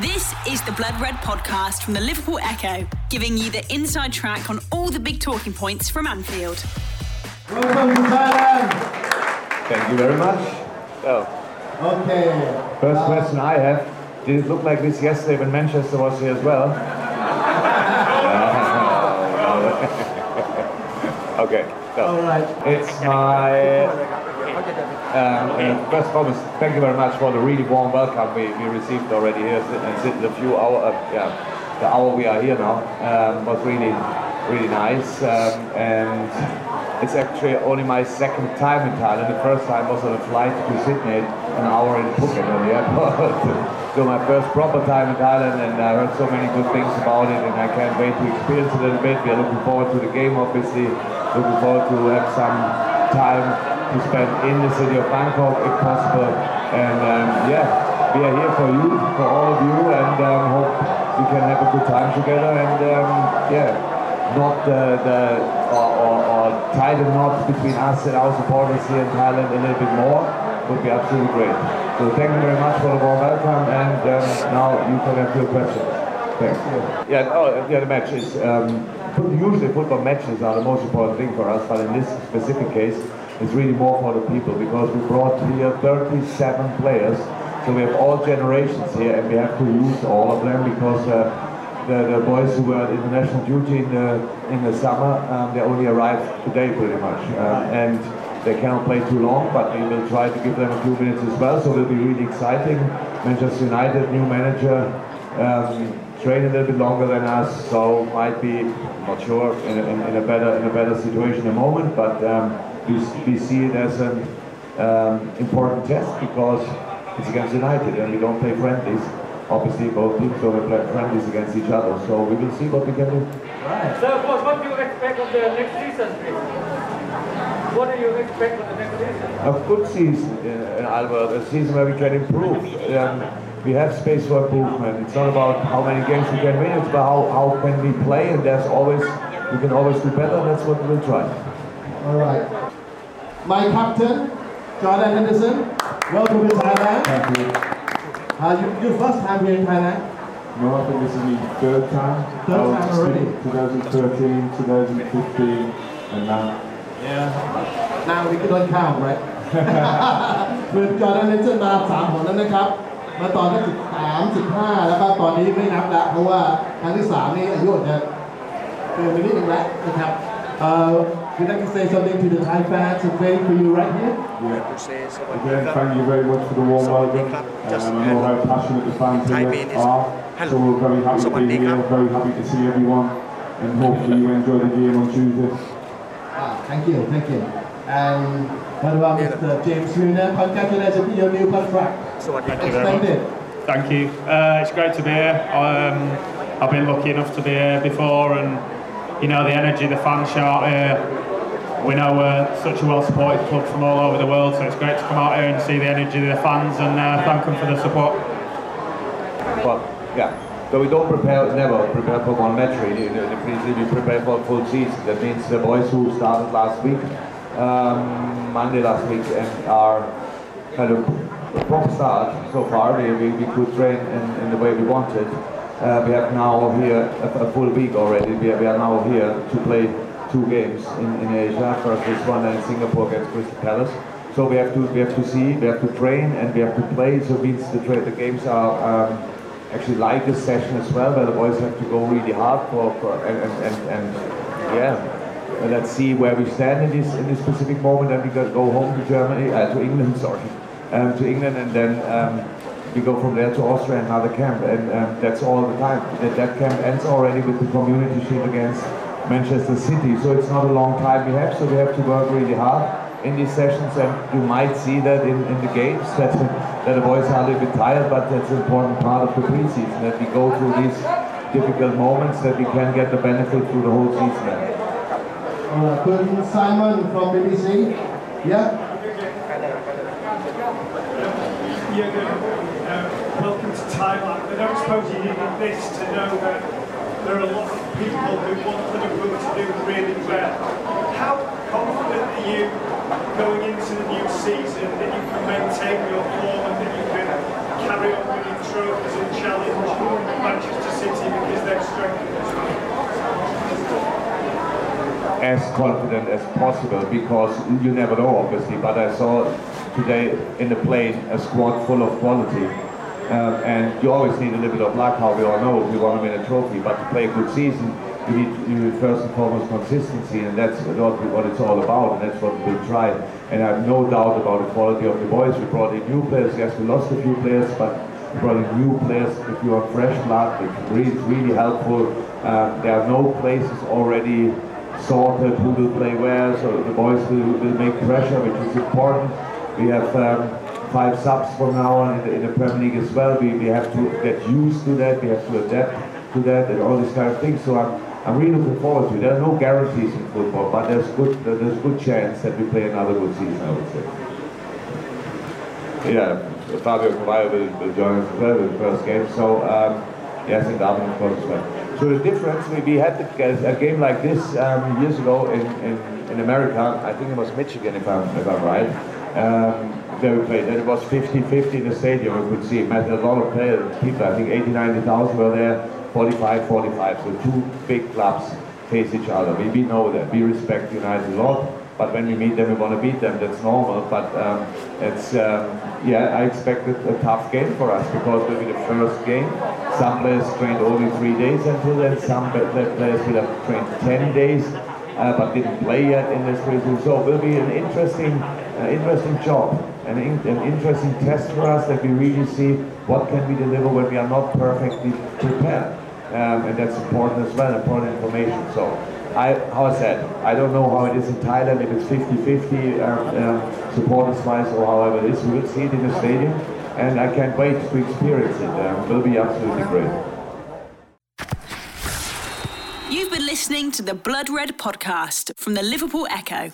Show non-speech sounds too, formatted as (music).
This is the Blood Red podcast from the Liverpool Echo, giving you the inside track on all the big talking points from Anfield. Welcome to Thailand. Thank you very much. So, Okay. first question I have, did it look like this yesterday when Manchester was here as well? (laughs) okay, so All right. it's my um, uh, first promise. Thank you very much for the really warm welcome we, we received already here. And the few hour, uh, yeah, the hour we are here now um, was really, really nice. Um, and it's actually only my second time in Thailand. The first time was on a flight to Sydney, an hour in Phuket on the airport. (laughs) so my first proper time in Thailand, and I heard so many good things about it, and I can't wait to experience it a little bit. We are looking forward to the game, obviously. Looking forward to have some time to spend in the city of Bangkok, if possible. And um, yeah, we are here for you, for all of you, and um, hope we can have a good time together. And um, yeah, not the, the or, or, or tie the knot between us and our supporters here in Thailand a little bit more would be absolutely great. So thank you very much for the warm welcome, and um, now you can have your questions. Thanks. Yeah, no, yeah, the match is um, usually football matches are the most important thing for us, but in this specific case, it's really more for the people because we brought here 37 players, so we have all generations here, and we have to use all of them because. Uh, the, the boys who were on international duty in the in the summer, um, they only arrived today pretty much, um, and they cannot play too long. But we will try to give them a few minutes as well, so it'll be really exciting. Manchester United, new manager, um, train a little bit longer than us, so might be not sure in a, in, in a better in a better situation at the moment. But um, we, we see it as an um, important test because it's against United and we don't play friendlies obviously both teams don't play friendlies against each other. So we will see what we can do. Right. So, boss, what do you expect of the next season, please? What do you expect of the next season? A good season, uh, Albert, a season where we can improve. Um, we have space for improvement. It's not about how many games we can win, it's about how, how can we play, and there's always, we can always do better, and that's what we will try. All right. My captain, Jordan Henderson. Welcome to Thailand. Thank you. Uh, you, your first time here in Thailand. No, I think this is my third time. Third I was time just already. in 2013, 2015, and now. Yeah. Now we don't count, right? (laughs) (laughs) คือจอร์แดนเนเจอร์มาสามหนนั้นนะครับ มาตอนที่สิบสามสิบห้าแล้วก็ตอนนี้ไม่นับแล้วเพราะว่าครั้งที่สามนี่อายุอาจจะเกินไปนิดนึงแล้วนะครับ Uh, you'd like to say something to the Thai fans who waiting for you right here? Yeah. Again, thank you very much for the warm welcome. Um, I know how passionate the fans here are, so we're very happy to be here, very happy to see everyone, and hopefully you enjoy the game on Tuesday. Ah, thank you, thank you. And what about Mr. James Milner? Congratulations to your new contract. Thank you very much. Thank you. Uh, it's great to be here. Um, I've been lucky enough to be here before, and you know the energy the fans shout here. We know we're such a well-supported club from all over the world, so it's great to come out here and see the energy of the fans and uh, thank them for the support. But yeah, so we don't prepare, never prepare for one match really. In the pre-season, we prepare for a full season. That means the boys who started last week, um, Monday last week, and are kind of proper start so far. We, we, could train in, in the way we wanted. Uh, we have now here a, a full week already. We are, we are now here to play two games in, in Asia. First this one in Singapore against Crystal Palace. So we have to we have to see, we have to train, and we have to play. So means the the games are um, actually like a session as well, where the boys have to go really hard for, for and, and, and, and yeah. Let's see where we stand in this in this specific moment, and we go home to Germany, uh, to England, (laughs) sorry, um, to England, and then um, we go from there to Austria, another camp, and um, that's all the time. That, that camp ends already with the community shield against Manchester City, so it's not a long time we have, so we have to work really hard in these sessions, and you might see that in, in the games (laughs) that that the boys are a little bit tired, but that's an important part of the preseason that we go through these difficult moments that we can get the benefit through the whole season. Uh, Simon from BBC. Yeah. Yeah, good. Uh, welcome to Thailand. I don't suppose you needed this to know that there are a lot of people who want the Liverpool to do really well. How confident are you going into the new season that you can maintain your form and that you can carry on winning trophies and challenge Manchester City because they've strengthened? As confident as possible because you never know, obviously. But I saw today in the plane a squad full of quality. Um, and you always need a little bit of luck, how we all know, if you want to win a trophy. But to play a good season, you need, you need first and foremost consistency, and that's what, it's all about, and that's what we'll try. And I have no doubt about the quality of the boys. We brought in new players. Yes, we lost a few players, but we brought in new players. If you are fresh blood, it's really, really helpful. Um, there are no places already sorted who will play where, so the boys will, will make pressure, which is important. We have um, five subs from now on in the, in the Premier League as well. We, we have to get used to that. We have to adapt to that and all these kind of things. So I'm I'm really looking forward to it. There are no guarantees in football, but there's good there's good chance that we play another good season. I would say. Yeah, Fabio Carvalho will, will join us as well in the first game. So um, yes, in Darwin of course as well. So the difference, we we had a game like this um, years ago in, in, in America. I think it was Michigan, if I'm if I'm right. Um, there we played, and it was 50-50 in the stadium. You could see it a lot of players, people. I think 80, 90,000 were there 45 45. So two big clubs face each other. We, we know that. We respect United a lot. But when we meet them, we want to beat them. That's normal. But um, it's um, yeah, I expected a, tough game for us because it will be the first game. Some players trained only three days until then. Some players will have trained 10 days, uh, but didn't play yet in this preseason. So it will be an interesting, uh, interesting job, an, in, an interesting test for us that we really see what can we deliver when we are not perfectly prepared um, and that's important as well, important information. So, I, how I said, I don't know how it is in Thailand, if it's 50-50 um, um, supporters-wise or however it is. We will see it in the stadium, and I can't wait to experience it. Um, it will be absolutely great. You've been listening to the Blood Red podcast from the Liverpool Echo.